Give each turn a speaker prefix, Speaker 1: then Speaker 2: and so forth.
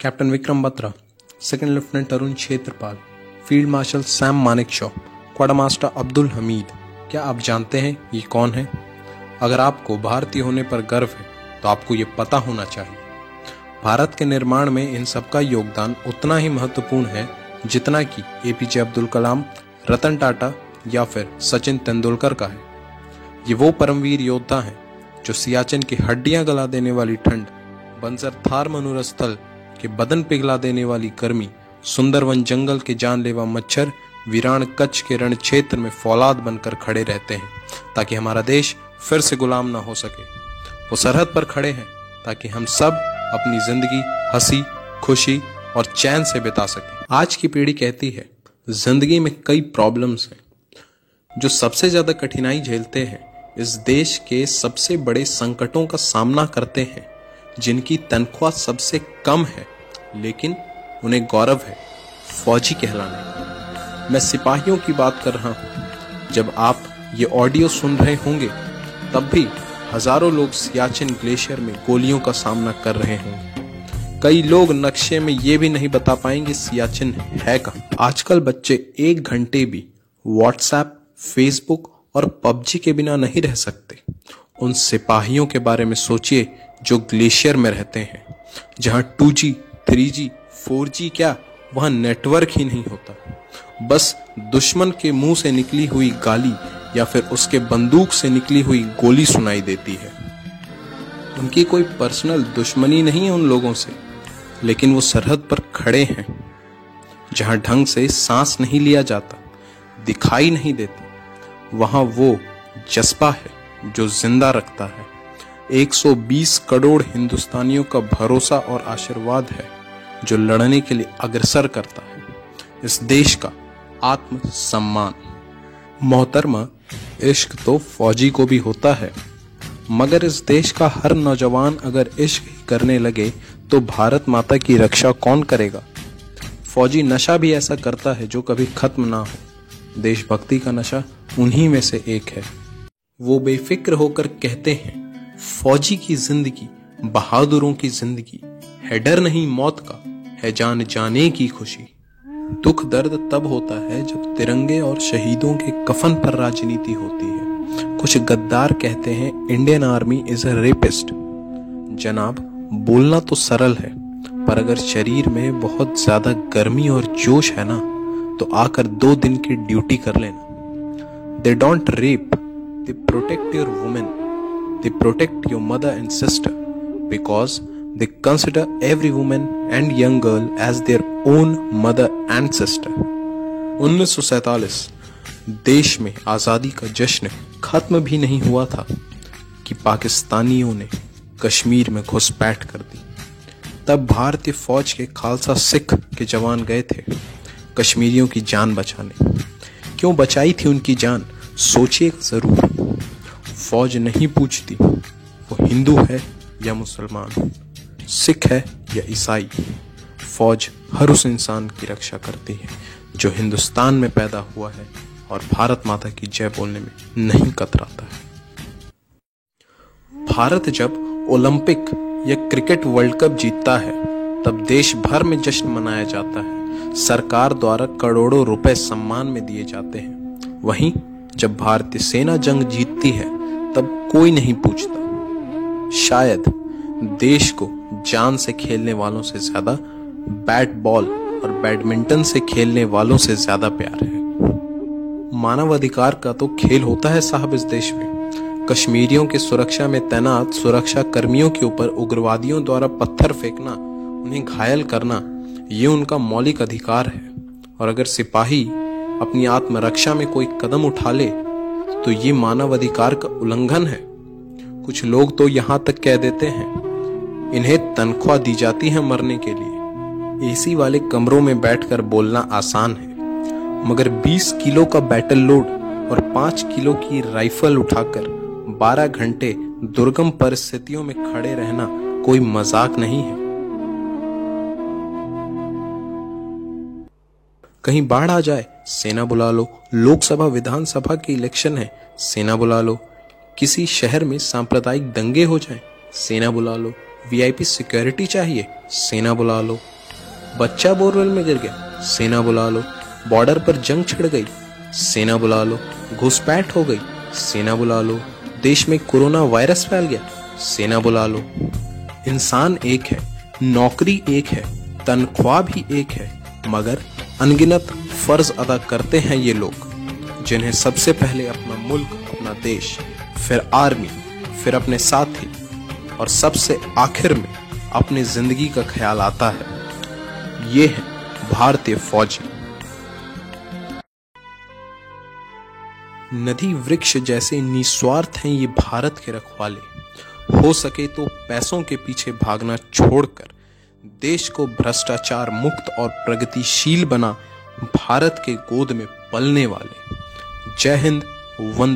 Speaker 1: Captain Vikram Batra second lieutenant Arun Kshetrapal field marshal Sam Manekshaw quartermaster Abdul Hamid क्या आप जानते हैं ये कौन है? अगर आपको भारतीय होने पर गर्व है तो आपको ये पता होना चाहिए। भारत के निर्माण में इन सबका योगदान उतना ही महत्वपूर्ण है, जितना कि एपीजे अब्दुल कलाम रतन टाटा या फिर सचिन तेंदुलकर का है। ये वो परमवीर योद्धा हैं, जो सियाचिन की हड्डियाँ गला देने वाली ठंड, बंजर थार मनोरथ स्थल के बदन पिघला देने वाली गर्मी सुंदरवन जंगल के जानलेवा मच्छर, वीरान कच्छ के रण क्षेत्र में फौलाद बनकर खड़े रहते हैं, ताकि हमारा देश फिर से गुलाम ना हो सके। वो सरहद पर खड़े हैं, ताकि हम सब अपनी ज़िंदगी, हँसी, खुशी और चैन से बिता सकें। आज की पीढ़ी कहती है, ज़िंदगी में कई प्रॉब्लम्स हैं, जो सबसे ज़्यादा कठिनाई झेलते हैं। इस देश के सबसे बड़े संकटों का सामना करते हैं, जिनकी तनख्वाह सबसे कम है। लेकिन उन्हें गौरव है, फौजी कहलाने मैं सिपाहियों की बात कर रहा हूँ। जब आप ये ऑडियो सुन रहे होंगे, तब भी हज़ारों लोग सियाचिन ग्लेशियर में गोलियों का सामना कर रहे हैं। कई लोग नक्शे में ये भी नहीं बता पाएँगे सियाचिन है कहा। आजकल बच्चे एक घंटे भी व्हाट्सएप फेसबुक और पबजी के बिना नहीं रह सकते। उन सिपाहियों के बारे में सोचिए जो ग्लेशियर में रहते हैं, जहाँ 2G, 3G, 4G क्या? वहाँ नेटवर्क ही नहीं होता। बस दुश्मन के मुँह से निकली हुई गाली या फिर उसके बंदूक से निकली हुई गोली सुनाई देती है। उनकी कोई पर्सनल दुश्मनी नहीं है उन लोगों से लेकिन वो सरहद पर खड़े हैं जहाँ ढंग से सांस नहीं लिया जाता दिखाई नहीं देती। वहाँ वो जज्बा है जो ज़िंदा रखता है। 120 करोड़ हिंदुस्तानियों का भरोसा और आशीर्वाद है, जो लड़ने के लिए अग्रसर करता है। इस देश का आत्म सम्मान मोहतरमा, इश्क तो फौजी को भी होता है, मगर इस देश का हर नौजवान अगर इश्क करने लगे तो भारत माता की रक्षा कौन करेगा? फौजी नशा भी ऐसा करता है जो कभी खत्म ना हो। देशभक्ति का नशा उन्हीं में से एक है। वो बेफिक्र होकर कहते हैं फौजी की ज़िंदगी, बहादुरों की ज़िंदगी, है डर नहीं मौत का, है जान जाने की खुशी। दुख दर्द तब होता है जब तिरंगे और शहीदों के कफन पर राजनीति होती है। कुछ गद्दार कहते हैं, Indian army is a rapist जनाब, बोलना तो सरल है, पर अगर शरीर में बहुत ज़्यादा गर्मी और जोश है ना तो आकर दो दिन की ड्यूटी कर लेना। They don't rape they protect your women they protect your mother and sister because They consider every woman and young girl as their own mother and sister. 1947 देश में आज़ादी का जश्न खत्म भी नहीं हुआ था कि पाकिस्तानियों ने कश्मीर में घुसपैठ कर दी। तब भारतीय फौज के खालसा सिख के जवान गए थे कश्मीरियों की जान बचाने। क्यों बचाई थी उनकी जान? सोचिए ज़रूर। फौज नहीं पूछती। वो हिंदू है या मुसलमान, सिख है या ईसाई। फौज हर उस इंसान की रक्षा करती है, जो हिंदुस्तान में पैदा हुआ है और भारत माता की जय बोलने में नहीं कतराता है। भारत जब ओलंपिक या क्रिकेट वर्ल्ड कप जीतता है, तब देश भर में जश्न मनाया जाता है। सरकार द्वारा करोड़ों रुपए सम्मान में दिए जाते हैं। वहीं जब भारतीय सेना जंग जीतती है कोई नहीं पूछता। शायद देश को जान से खेलने वालों से ज़्यादा बैट बॉल और बैडमिंटन से खेलने वालों से ज़्यादा प्यार है। मानव अधिकार का तो खेल होता है साहब इस देश में। कश्मीरियों की सुरक्षा में तैनात सुरक्षा कर्मियों के ऊपर उग्रवादियों द्वारा पत्थर फेंकना, उन्हें घायल करना, ये उनका मौलिक अधिकार है। और अगर सिपाही अपनी आत्मरक्षा में कोई कदम उठा ले तो ये मानव अधिकार का उल्लंघन है। कुछ लोग तो यहाँ तक कह देते हैं, इन्हें तनख्वाह दी जाती है मरने के लिए। एसी वाले कमरों में बैठकर बोलना आसान है, मगर 20 किलो का बैटल लोड और 5 किलो की राइफल उठाकर 12 घंटे दुर्गम परिस्थितियों में खड़े रहना कोई मज़ाक नहीं है। कहीं बाढ़ आ जाए सेना बुला लो। लोकसभा विधानसभा की इलेक्शन है, सेना बुला लो। किसी शहर में सांप्रदायिक दंगे हो जाए, सेना बुला लो। वीआईपी सिक्योरिटी चाहिए, सेना बुला लो। बच्चा बोरवेल में गिर गया, सेना बुला लो। बॉर्डर पर जंग छिड़ गई, सेना बुला लो। घुसपैठ हो गई, सेना बुला लो। देश में कोरोना वायरस फैल गया, सेना बुला लो। इंसान एक है, नौकरी एक है, तनख्वाह भी एक है, मगर अनगिनत फ़र्ज़ अदा करते हैं ये लोग, जिन्हें सबसे पहले अपना मुल्क, अपना देश, फिर आर्मी, फिर अपने साथी, और सबसे आखिर में अपनी ज़िंदगी का ख्याल आता है। ये है भारतीय फौजी। नदी वृक्ष जैसे निस्वार्थ हैं ये भारत के रखवाले। हो सके तो पैसों के पीछे भागना छोड़कर देश को भ्रष्टाचार मुक्त और प्रगतिशील बना भारत के गोद में पलने वाले। जय हिंद, वंदे